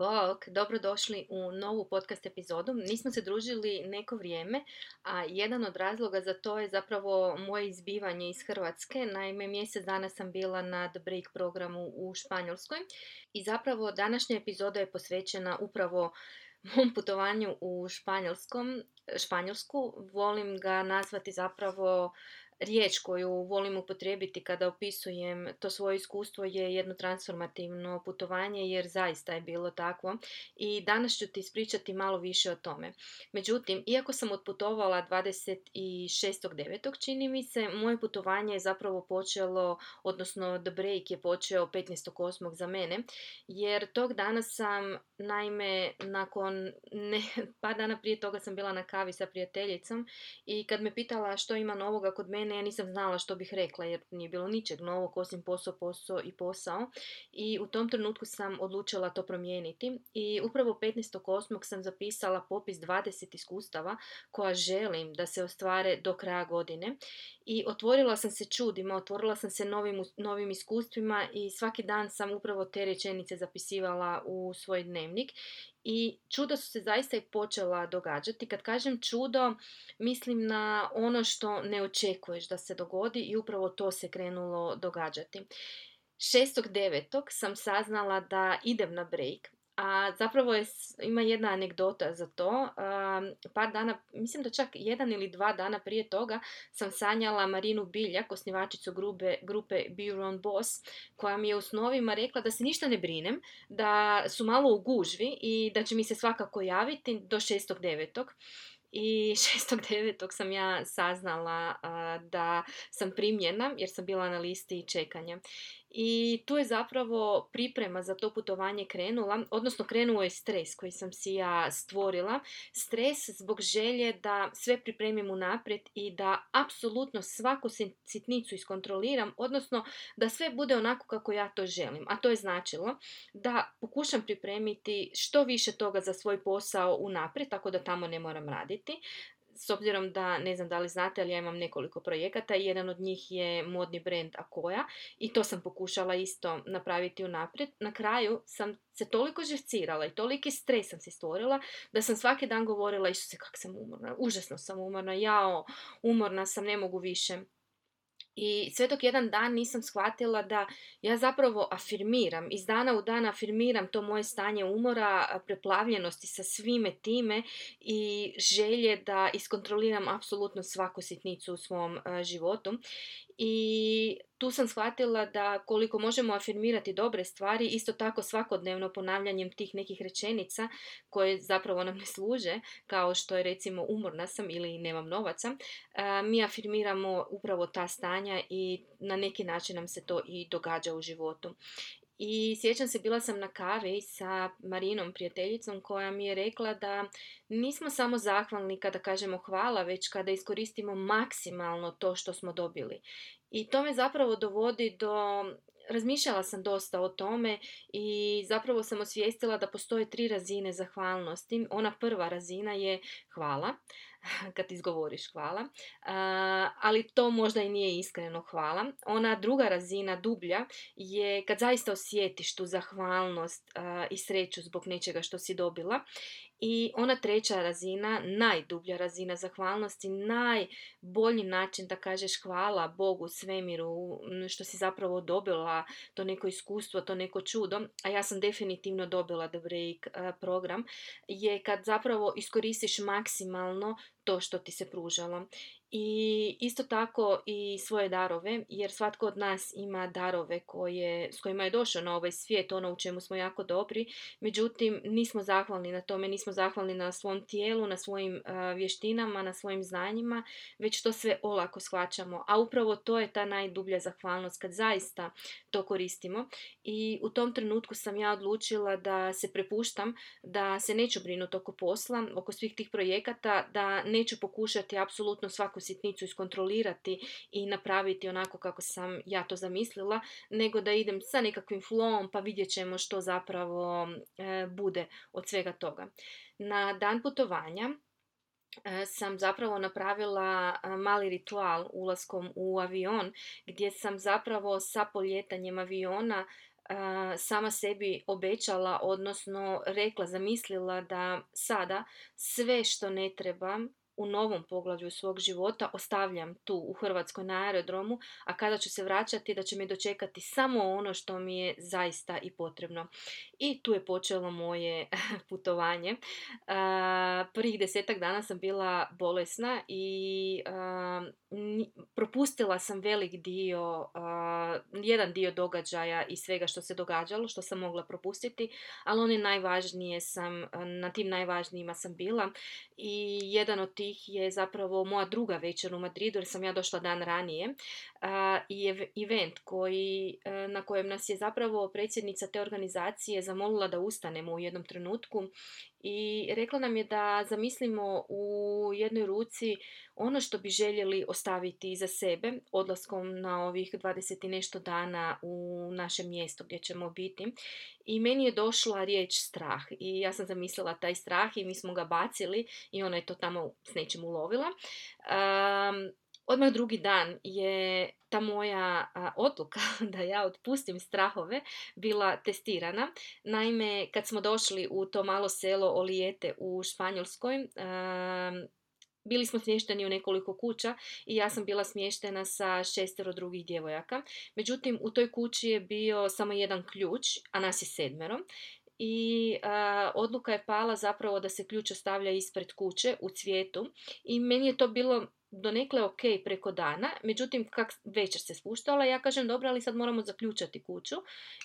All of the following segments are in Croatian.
Bok, dobrodošli u novu podcast epizodu. Nismo se družili neko vrijeme, a jedan od razloga za to je zapravo moje izbivanje iz Hrvatske. Naime, mjesec dana sam bila na The Break programu u Španjolskoj i zapravo današnja epizoda je posvećena upravo mom putovanju u Španjolskom, Španjolsku. Volim ga nazvati zapravo riječ koju volim upotrijebiti kada opisujem to svoje iskustvo je jedno transformativno putovanje jer zaista je bilo takvo i danas ću ti ispričati malo više o tome. Međutim, iako sam otputovala 26.9. čini mi se, moje putovanje je zapravo počelo, odnosno The Break je počeo 15.8. za mene, jer tog dana sam, naime, nakon ne, par dana prije toga sam bila na kavi sa prijateljicom i kad me pitala što ima novoga kod mene, ja nisam znala što bih rekla jer nije bilo ničeg novog osim posao, posao i posao. I u tom trenutku sam odlučila to promijeniti i upravo 15.8. sam zapisala popis 20 iskustava koja želim da se ostvare do kraja godine. I otvorila sam se čudima, otvorila sam se novim, novim iskustvima i svaki dan sam upravo te rečenice zapisivala u svoj dnevnik i čuda su se zaista i počela događati. Kad kažem čudo, mislim na ono što ne očekuješ da se dogodi i upravo to se krenulo događati. 6.9. sam saznala da idem na break a zapravo je, ima jedna anegdota za to. par dana, mislim da čak jedan ili dva dana prije toga sam sanjala Marinu Biljak, osnivačicu grupe, grupe Own Boss, koja mi je u snovima rekla da se ništa ne brinem, da su malo u gužvi i da će mi se svakako javiti do 6.9. I 6.9. sam ja saznala da sam primljena jer sam bila na listi čekanja. I tu je zapravo priprema za to putovanje krenula, odnosno krenuo je stres koji sam si ja stvorila. Stres zbog želje da sve pripremim unaprijed i da apsolutno svaku sitnicu iskontroliram, odnosno da sve bude onako kako ja to želim. A to je značilo da pokušam pripremiti što više toga za svoj posao unaprijed, tako da tamo ne moram raditi s obzirom da, ne znam da li znate, ali ja imam nekoliko projekata i jedan od njih je modni brand Akoja i to sam pokušala isto napraviti unaprijed. Na kraju sam se toliko živcirala i toliki stres sam si stvorila da sam svaki dan govorila Isuse kak sam umorna, užasno sam umorna, jao, umorna sam, ne mogu više. I sve dok jedan dan nisam shvatila da ja zapravo afirmiram, iz dana u dan afirmiram to moje stanje umora, preplavljenosti sa svime time i želje da iskontroliram apsolutno svaku sitnicu u svom životu. I tu sam shvatila da koliko možemo afirmirati dobre stvari, isto tako svakodnevno ponavljanjem tih nekih rečenica koje zapravo nam ne služe, kao što je recimo umorna sam ili nemam novaca, mi afirmiramo upravo ta stanja i na neki način nam se to i događa u životu. I sjećam se, bila sam na kavi sa Marinom, prijateljicom, koja mi je rekla da nismo samo zahvalni kada kažemo hvala, već kada iskoristimo maksimalno to što smo dobili. I to me zapravo dovodi do razmišljala sam dosta o tome i zapravo sam osvijestila da postoje tri razine zahvalnosti. Ona prva razina je hvala, kad izgovoriš hvala, ali to možda i nije iskreno hvala. Ona druga razina, dublja, je kad zaista osjetiš tu zahvalnost i sreću zbog nečega što si dobila i ona treća razina, najdublja razina zahvalnosti, najbolji način da kažeš hvala Bogu, svemiru, što si zapravo dobila to neko iskustvo, to neko čudo, a ja sam definitivno dobila The Break program, je kad zapravo iskoristiš maksimalno to što ti se pružalo. I isto tako i svoje darove, jer svatko od nas ima darove koje, s kojima je došao na ovaj svijet, ono u čemu smo jako dobri, međutim nismo zahvalni na tome, nismo zahvalni na svom tijelu, na svojim vještinama, na svojim znanjima, već to sve olako shvaćamo. A upravo to je ta najdublja zahvalnost, kad zaista to koristimo. I u tom trenutku sam ja odlučila da se prepuštam, da se neću brinuti oko posla, oko svih tih projekata, da neću pokušati apsolutno svaku sitnicu iskontrolirati i napraviti onako kako sam ja to zamislila, nego da idem sa nekakvim flowom pa vidjet ćemo što zapravo e, bude od svega toga. Na dan putovanja e, sam zapravo napravila e, mali ritual ulaskom u avion gdje sam zapravo sa poljetanjem aviona sama sebi obećala, odnosno rekla, zamislila da sada sve što ne trebam u novom poglavlju svog života ostavljam tu u Hrvatskoj na aerodromu, a kada ću se vraćati da će mi dočekati samo ono što mi je zaista i potrebno. I tu je počelo moje putovanje. Prvih desetak dana sam bila bolesna i propustila sam velik dio, jedan dio događaja i svega što se događalo, što sam mogla propustiti, ali one najvažnije sam, na tim najvažnijima sam bila i jedan od tih je zapravo moja druga večer u Madridu jer sam ja došla dan ranije i event koji, na kojem nas je zapravo predsjednica te organizacije zamolila da ustanemo u jednom trenutku i rekla nam je da zamislimo u jednoj ruci ono što bi željeli ostaviti iza sebe odlaskom na ovih 20 i nešto dana u našem mjestu gdje ćemo biti. I meni je došla riječ strah i ja sam zamislila taj strah i mi smo ga bacili i ona je to tamo s nečim ulovila. Odmah drugi dan je ta moja odluka da ja otpustim strahove bila testirana. Naime, kad smo došli u to malo selo Olijete u Španjolskoj, bili smo smješteni u nekoliko kuća i ja sam bila smještena sa šestero drugih djevojaka. Međutim, u toj kući je bio samo jedan ključ, a nas je sedmero. I odluka je pala zapravo da se ključ ostavlja ispred kuće u cvijetu i meni je to bilo donekle ok preko dana, međutim kak večer se spuštala, ja kažem dobro, ali sad moramo zaključati kuću.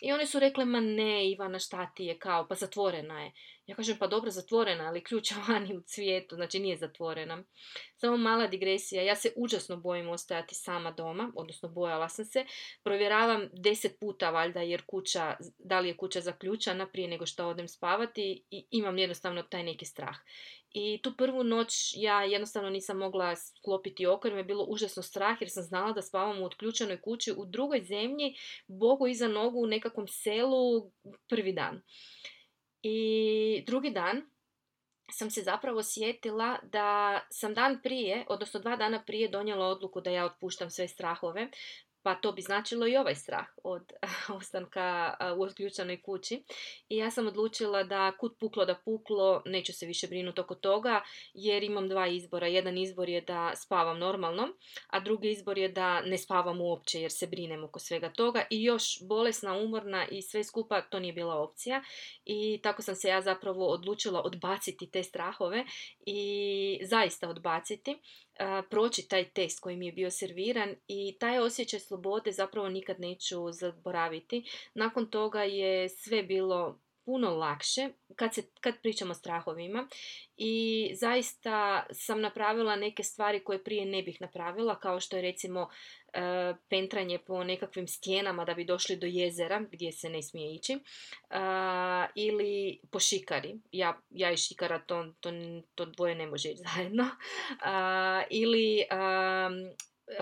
I one su rekle, ma ne Ivana, šta ti je, kao, pa zatvorena je. Ja kažem, pa dobro, zatvorena, ali ključa vani u cvijetu, znači nije zatvorena. Samo mala digresija, ja se užasno bojim ostajati sama doma, odnosno bojala sam se. Provjeravam deset puta valjda jer kuća, da li je kuća zaključana prije nego što odem spavati i imam jednostavno taj neki strah. I tu prvu noć ja jednostavno nisam mogla sklopiti oko jer me je bilo užasno strah jer sam znala da spavam u otključenoj kući u drugoj zemlji, bogu iza nogu u nekakvom selu prvi dan. I drugi dan sam se zapravo sjetila da sam dan prije, odnosno dva dana prije donijela odluku da ja otpuštam sve strahove, pa to bi značilo i ovaj strah od ostanka u otključanoj kući. I ja sam odlučila da kut puklo da puklo, neću se više brinuti oko toga, jer imam dva izbora. Jedan izbor je da spavam normalno, a drugi izbor je da ne spavam uopće jer se brinem oko svega toga. I još bolesna, umorna i sve skupa, to nije bila opcija. I tako sam se ja zapravo odlučila odbaciti te strahove i zaista odbaciti proći taj test koji mi je bio serviran i taj osjećaj slobode zapravo nikad neću zaboraviti. Nakon toga je sve bilo puno lakše kad, se, kad pričamo o strahovima i zaista sam napravila neke stvari koje prije ne bih napravila kao što je recimo e, pentranje po nekakvim stijenama da bi došli do jezera gdje se ne smije ići ili po šikari. Ja, ja i šikara to, to, to dvoje ne može ići zajedno. ili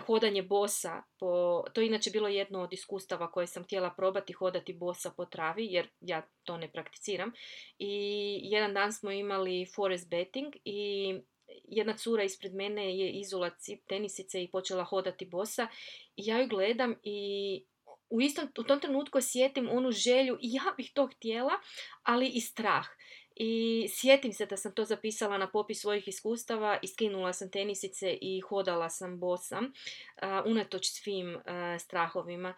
hodanje bosa po, to je inače bilo jedno od iskustava koje sam htjela probati hodati bosa po travi jer ja to ne prakticiram i jedan dan smo imali forest betting i jedna cura ispred mene je izula tenisice i počela hodati bosa i ja ju gledam i u, istom, u tom trenutku osjetim onu želju i ja bih to htjela, ali i strah. I sjetim se da sam to zapisala na popis svojih iskustava i skinula sam tenisice i hodala sam bosa, unatoč svim strahovima.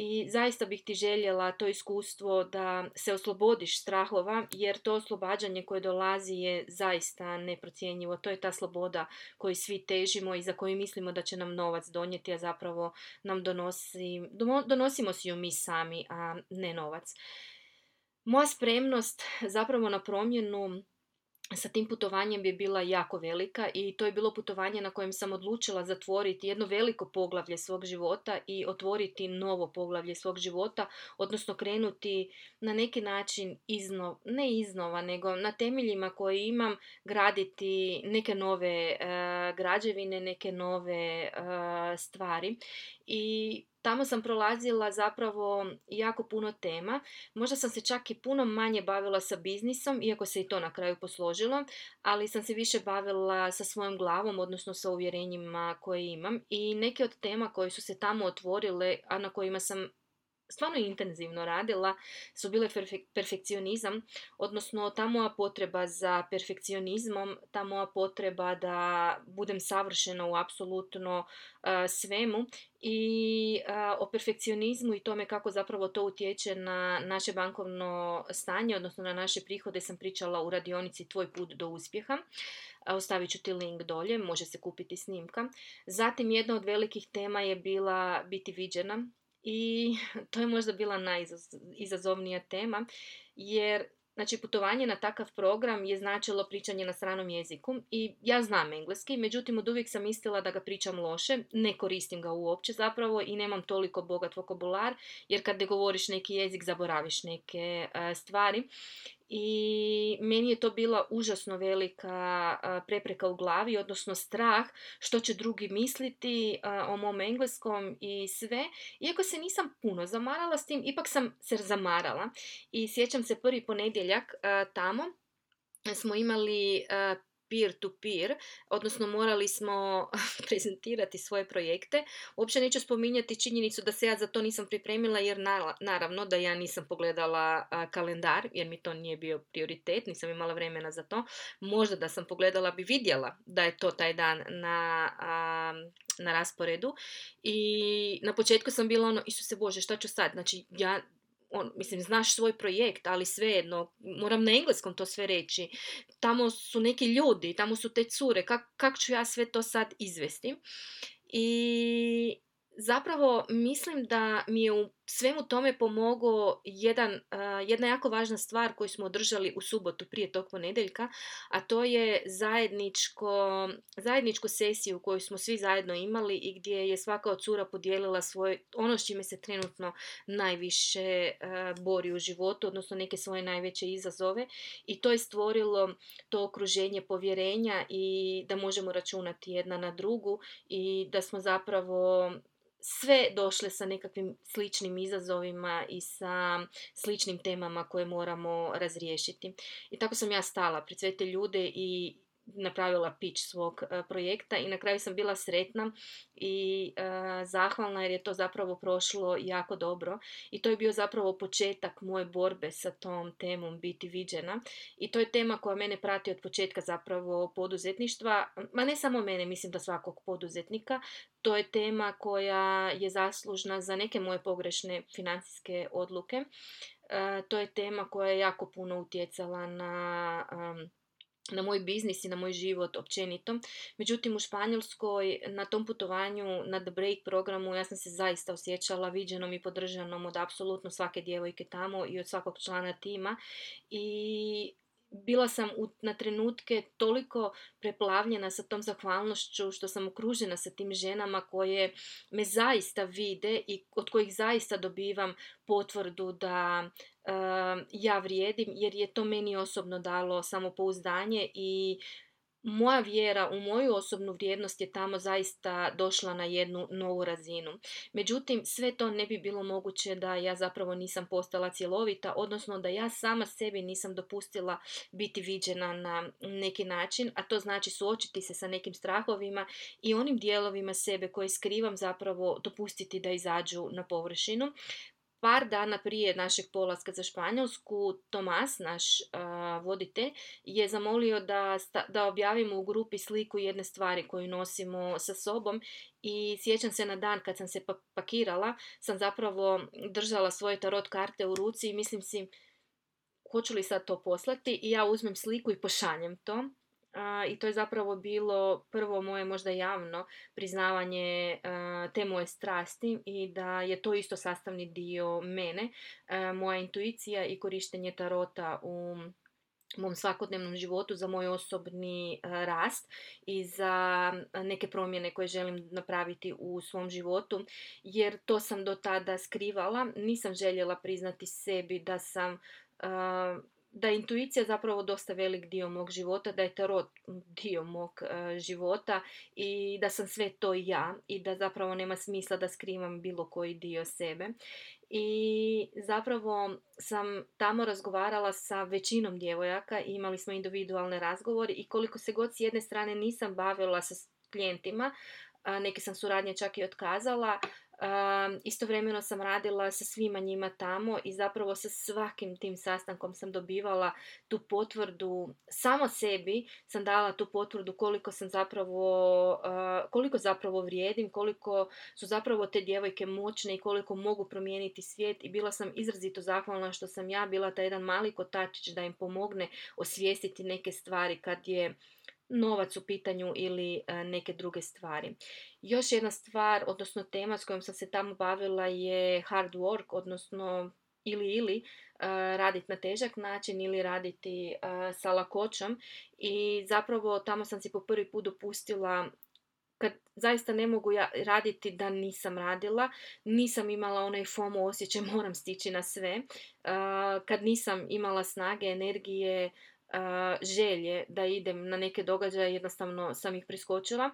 I zaista bih ti željela to iskustvo da se oslobodiš strahova, jer to oslobađanje koje dolazi je zaista neprocjenjivo. To je ta sloboda koju svi težimo i za koju mislimo da će nam novac donijeti, a zapravo nam donosi, donosimo si ju mi sami, a ne novac. Moja spremnost zapravo na promjenu sa tim putovanjem bi bila jako velika i to je bilo putovanje na kojem sam odlučila zatvoriti jedno veliko poglavlje svog života i otvoriti novo poglavlje svog života, odnosno krenuti na neki način iznov, ne iznova, nego na temeljima koje imam graditi neke nove uh, građevine, neke nove uh, stvari. I tamo sam prolazila zapravo jako puno tema. Možda sam se čak i puno manje bavila sa biznisom, iako se i to na kraju posložilo, ali sam se više bavila sa svojom glavom, odnosno sa uvjerenjima koje imam. I neke od tema koje su se tamo otvorile, a na kojima sam stvarno intenzivno radila su bile perfekcionizam, odnosno ta moja potreba za perfekcionizmom, ta moja potreba da budem savršena u apsolutno svemu i o perfekcionizmu i tome kako zapravo to utječe na naše bankovno stanje, odnosno na naše prihode sam pričala u radionici Tvoj put do uspjeha. Ostavit ću ti link dolje, može se kupiti snimka. Zatim jedna od velikih tema je bila biti viđena i to je možda bila najizazovnija tema jer Znači, putovanje na takav program je značilo pričanje na stranom jeziku i ja znam engleski, međutim, od uvijek sam mislila da ga pričam loše, ne koristim ga uopće zapravo i nemam toliko bogat vokabular, jer kad ne govoriš neki jezik, zaboraviš neke e, stvari i meni je to bila užasno velika prepreka u glavi, odnosno strah što će drugi misliti o mom engleskom i sve. Iako se nisam puno zamarala s tim, ipak sam se zamarala i sjećam se prvi ponedjeljak tamo smo imali peer-to-peer, odnosno morali smo prezentirati svoje projekte. Uopće neću spominjati činjenicu da se ja za to nisam pripremila jer naravno da ja nisam pogledala kalendar jer mi to nije bio prioritet, nisam imala vremena za to. Možda da sam pogledala bi vidjela da je to taj dan na, na rasporedu i na početku sam bila ono, Isuse Bože, šta ću sad? Znači, ja on, mislim, znaš svoj projekt, ali svejedno, moram na engleskom to sve reći. Tamo su neki ljudi, tamo su te cure, kako kak ću ja sve to sad izvesti? I zapravo mislim da mi je u svemu tome pomogao jedan, jedna jako važna stvar koju smo održali u subotu prije tog ponedjeljka, a to je zajedničko, zajedničku sesiju koju smo svi zajedno imali i gdje je svaka od cura podijelila svoj, ono s čime se trenutno najviše bori u životu, odnosno neke svoje najveće izazove i to je stvorilo to okruženje povjerenja i da možemo računati jedna na drugu i da smo zapravo sve došle sa nekakvim sličnim izazovima i sa sličnim temama koje moramo razriješiti. I tako sam ja stala pred sve te ljude i napravila pitch svog e, projekta i na kraju sam bila sretna i e, zahvalna jer je to zapravo prošlo jako dobro i to je bio zapravo početak moje borbe sa tom temom biti viđena i to je tema koja mene prati od početka zapravo poduzetništva, ma ne samo mene, mislim da svakog poduzetnika, to je tema koja je zaslužna za neke moje pogrešne financijske odluke. E, to je tema koja je jako puno utjecala na na moj biznis i na moj život općenito. Međutim, u Španjolskoj na tom putovanju, na The Break programu, ja sam se zaista osjećala viđenom i podržanom od apsolutno svake djevojke tamo i od svakog člana tima. I bila sam na trenutke toliko preplavljena sa tom zahvalnošću što sam okružena sa tim ženama koje me zaista vide i od kojih zaista dobivam potvrdu da ja vrijedim jer je to meni osobno dalo samopouzdanje i moja vjera u moju osobnu vrijednost je tamo zaista došla na jednu novu razinu. Međutim, sve to ne bi bilo moguće da ja zapravo nisam postala cjelovita, odnosno da ja sama sebi nisam dopustila biti viđena na neki način, a to znači suočiti se sa nekim strahovima i onim dijelovima sebe koje skrivam zapravo dopustiti da izađu na površinu par dana prije našeg polaska za Španjolsku, Tomas, naš uh, voditelj, je zamolio da, da objavimo u grupi sliku jedne stvari koju nosimo sa sobom i sjećam se na dan kad sam se pa, pakirala, sam zapravo držala svoje tarot karte u ruci i mislim si, hoću li sad to poslati i ja uzmem sliku i pošaljem to i to je zapravo bilo prvo moje možda javno priznavanje te moje strasti i da je to isto sastavni dio mene, moja intuicija i korištenje tarota u mom svakodnevnom životu, za moj osobni rast i za neke promjene koje želim napraviti u svom životu, jer to sam do tada skrivala, nisam željela priznati sebi da sam da je intuicija zapravo dosta velik dio mog života, da je tarot dio mog e, života i da sam sve to ja i da zapravo nema smisla da skrivam bilo koji dio sebe. I zapravo sam tamo razgovarala sa većinom djevojaka, imali smo individualne razgovore i koliko se god s jedne strane nisam bavila sa klijentima, neke sam suradnje čak i otkazala, istovremeno sam radila sa svima njima tamo i zapravo sa svakim tim sastankom sam dobivala tu potvrdu, samo sebi sam dala tu potvrdu koliko sam zapravo, koliko zapravo vrijedim, koliko su zapravo te djevojke moćne i koliko mogu promijeniti svijet i bila sam izrazito zahvalna što sam ja bila taj jedan mali kotačić da im pomogne osvijestiti neke stvari kad je novac u pitanju ili e, neke druge stvari. Još jedna stvar, odnosno tema s kojom sam se tamo bavila je hard work, odnosno ili ili e, raditi na težak način ili raditi e, sa lakoćom i zapravo tamo sam si po prvi put dopustila kad zaista ne mogu ja raditi da nisam radila, nisam imala onaj FOMO osjećaj moram stići na sve, kad nisam imala snage, energije, želje da idem na neke događaje, jednostavno sam ih priskočila.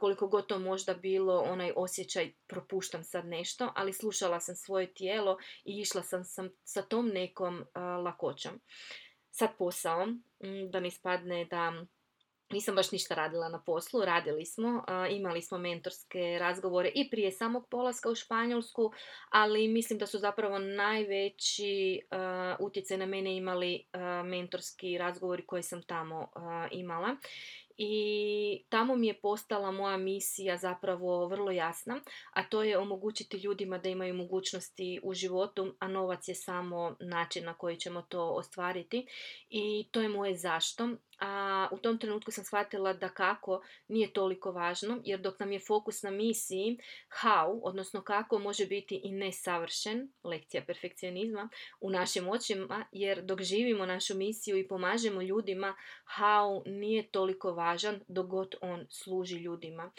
Koliko god to možda bilo onaj osjećaj propuštam sad nešto, ali slušala sam svoje tijelo i išla sam, sam sa tom nekom lakoćom. Sad posao, da ne ispadne da nisam baš ništa radila na poslu, radili smo, imali smo mentorske razgovore i prije samog polaska u Španjolsku, ali mislim da su zapravo najveći utjecaj na mene imali mentorski razgovori koje sam tamo imala. I tamo mi je postala moja misija zapravo vrlo jasna, a to je omogućiti ljudima da imaju mogućnosti u životu, a novac je samo način na koji ćemo to ostvariti. I to je moje zašto a u tom trenutku sam shvatila da kako nije toliko važno, jer dok nam je fokus na misiji how, odnosno kako može biti i nesavršen, lekcija perfekcionizma, u našim očima, jer dok živimo našu misiju i pomažemo ljudima, how nije toliko važan dok god on služi ljudima,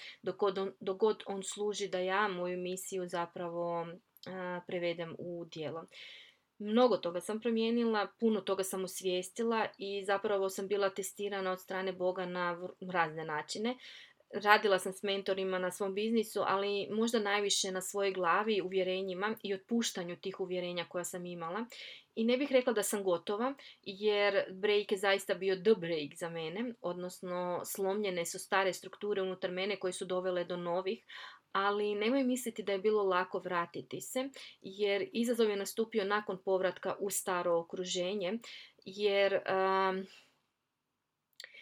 dok god on služi da ja moju misiju zapravo prevedem u djelo. Mnogo toga sam promijenila, puno toga sam osvijestila i zapravo sam bila testirana od strane Boga na razne načine. Radila sam s mentorima na svom biznisu, ali možda najviše na svojoj glavi, uvjerenjima i otpuštanju tih uvjerenja koja sam imala. I ne bih rekla da sam gotova, jer break je zaista bio the break za mene, odnosno slomljene su stare strukture unutar mene koje su dovele do novih, ali nemoj misliti da je bilo lako vratiti se, jer izazov je nastupio nakon povratka u staro okruženje, jer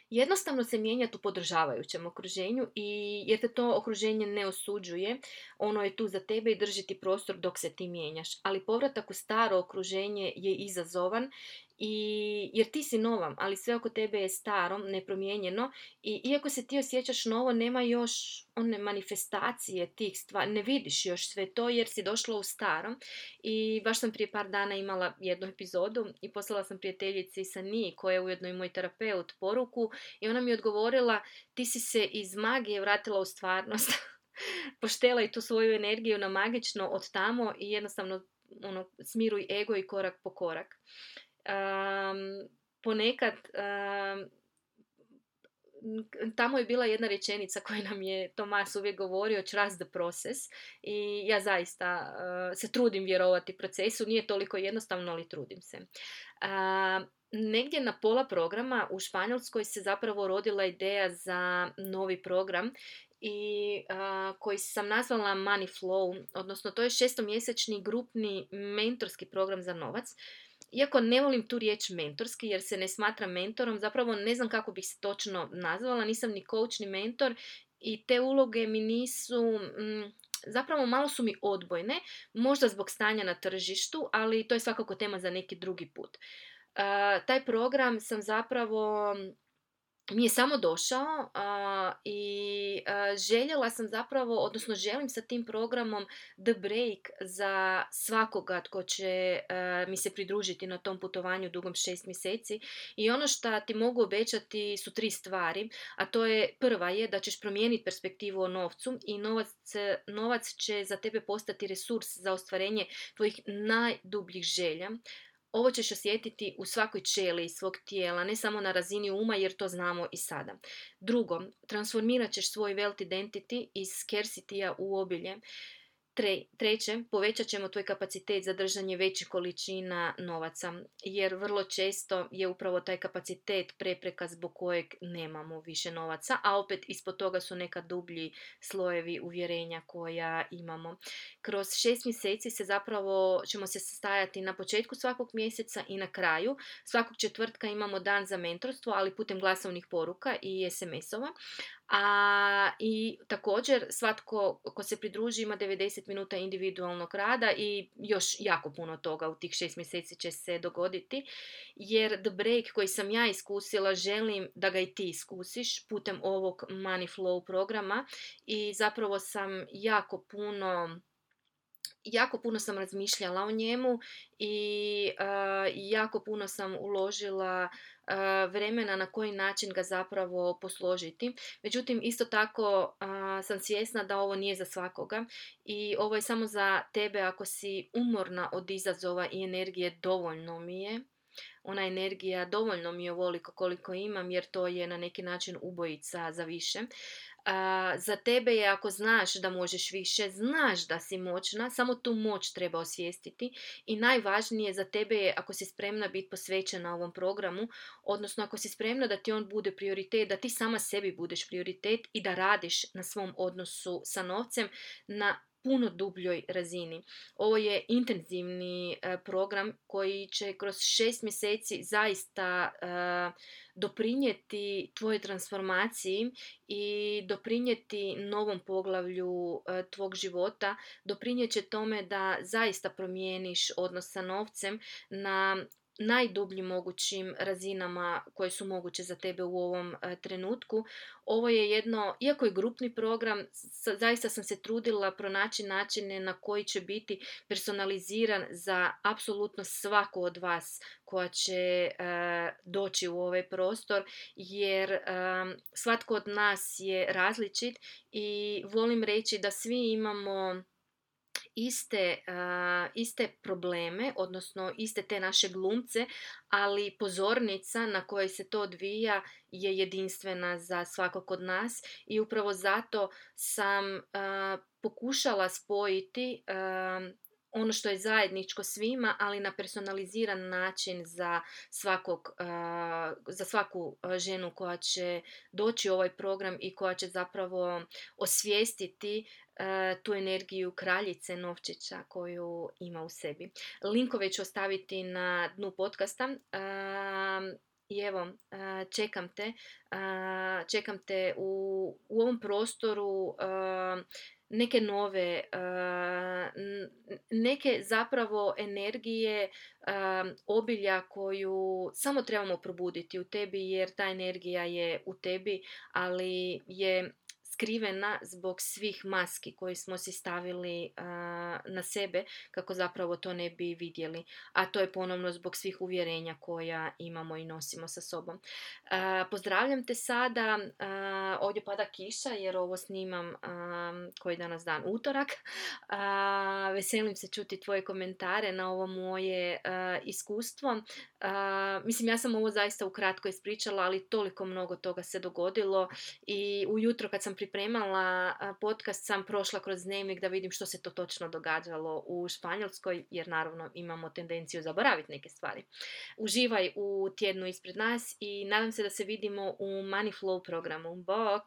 jednostavno se mijenjati u podržavajućem okruženju i jer te to okruženje ne osuđuje, ono je tu za tebe i drži ti prostor dok se ti mijenjaš. Ali povratak u staro okruženje je izazovan i, jer ti si novam, ali sve oko tebe je staro, nepromijenjeno i iako se ti osjećaš novo, nema još one manifestacije tih stvari, ne vidiš još sve to jer si došla u starom i baš sam prije par dana imala jednu epizodu i poslala sam prijateljici sa Ni, koja je ujedno i moj terapeut, poruku i ona mi je odgovorila ti si se iz magije vratila u stvarnost. Poštela i tu svoju energiju na magično od tamo i jednostavno ono, smiruj ego i korak po korak um, ponekad um, tamo je bila jedna rečenica koju nam je Tomas uvijek govorio trust the process i ja zaista uh, se trudim vjerovati procesu, nije toliko jednostavno, ali trudim se. Uh, negdje na pola programa u Španjolskoj se zapravo rodila ideja za novi program i uh, koji sam nazvala Money Flow, odnosno to je šestomjesečni grupni mentorski program za novac iako ne volim tu riječ mentorski jer se ne smatram mentorom, zapravo ne znam kako bih se točno nazvala, nisam ni coach ni mentor i te uloge mi nisu, mm, zapravo malo su mi odbojne, možda zbog stanja na tržištu, ali to je svakako tema za neki drugi put. taj program sam zapravo mi je samo došao i željela sam zapravo, odnosno želim sa tim programom The Break za svakoga tko će mi se pridružiti na tom putovanju dugom šest mjeseci. I ono što ti mogu obećati su tri stvari, a to je prva je da ćeš promijeniti perspektivu o novcu i novac, novac će za tebe postati resurs za ostvarenje tvojih najdubljih želja. Ovo ćeš osjetiti u svakoj čeli svog tijela, ne samo na razini uma jer to znamo i sada. Drugo, transformirat ćeš svoj wealth identity iz scarcity u obilje. Treće, povećat ćemo tvoj kapacitet za držanje većih količina novaca, jer vrlo često je upravo taj kapacitet prepreka zbog kojeg nemamo više novaca, a opet ispod toga su neka dublji slojevi uvjerenja koja imamo. Kroz šest mjeseci se zapravo ćemo se sastajati na početku svakog mjeseca i na kraju. Svakog četvrtka imamo dan za mentorstvo, ali putem glasovnih poruka i SMS-ova. A i također svatko ko se pridruži ima 90 minuta individualnog rada i još jako puno toga u tih šest mjeseci će se dogoditi. Jer the break koji sam ja iskusila želim da ga i ti iskusiš putem ovog Money Flow programa i zapravo sam jako puno jako puno sam razmišljala o njemu i jako puno sam uložila vremena na koji način ga zapravo posložiti. Međutim, isto tako sam svjesna da ovo nije za svakoga i ovo je samo za tebe ako si umorna od izazova i energije dovoljno mi je ona energija dovoljno mi je ovoliko koliko imam jer to je na neki način ubojica za više za tebe je ako znaš da možeš više, znaš da si moćna, samo tu moć treba osvijestiti i najvažnije za tebe je ako si spremna biti posvećena ovom programu, odnosno ako si spremna da ti on bude prioritet, da ti sama sebi budeš prioritet i da radiš na svom odnosu sa novcem na puno dubljoj razini. Ovo je intenzivni e, program koji će kroz šest mjeseci zaista e, doprinijeti tvojoj transformaciji i doprinijeti novom poglavlju e, tvog života, doprinijet će tome da zaista promijeniš odnos sa novcem na najdubljim mogućim razinama koje su moguće za tebe u ovom e, trenutku. Ovo je jedno, iako je grupni program, zaista sam se trudila pronaći načine na koji će biti personaliziran za apsolutno svako od vas koja će e, doći u ovaj prostor jer e, svatko od nas je različit i volim reći da svi imamo iste, iste probleme, odnosno iste te naše glumce, ali pozornica na kojoj se to odvija je jedinstvena za svakog od nas i upravo zato sam pokušala spojiti ono što je zajedničko svima, ali na personaliziran način za, svakog, za svaku ženu koja će doći u ovaj program i koja će zapravo osvijestiti tu energiju kraljice Novčića koju ima u sebi. Linkove ću ostaviti na dnu podcasta. I evo, čekam te, čekam te u, u ovom prostoru neke nove, neke zapravo energije obilja koju samo trebamo probuditi u tebi jer ta energija je u tebi, ali je skrivena zbog svih maski koje smo si stavili na sebe kako zapravo to ne bi vidjeli. A to je ponovno zbog svih uvjerenja koja imamo i nosimo sa sobom. pozdravljam te sada. ovdje pada kiša jer ovo snimam koji je danas dan utorak. veselim se čuti tvoje komentare na ovo moje iskustvo. Mislim, ja sam ovo zaista ukratko ispričala, ali toliko mnogo toga se dogodilo i ujutro kad sam pripremala podcast sam prošla kroz dnevnik da vidim što se to točno događalo u Španjolskoj, jer naravno imamo tendenciju zaboraviti neke stvari. Uživaj u tjednu ispred nas i nadam se da se vidimo u Money Flow programu. Bok!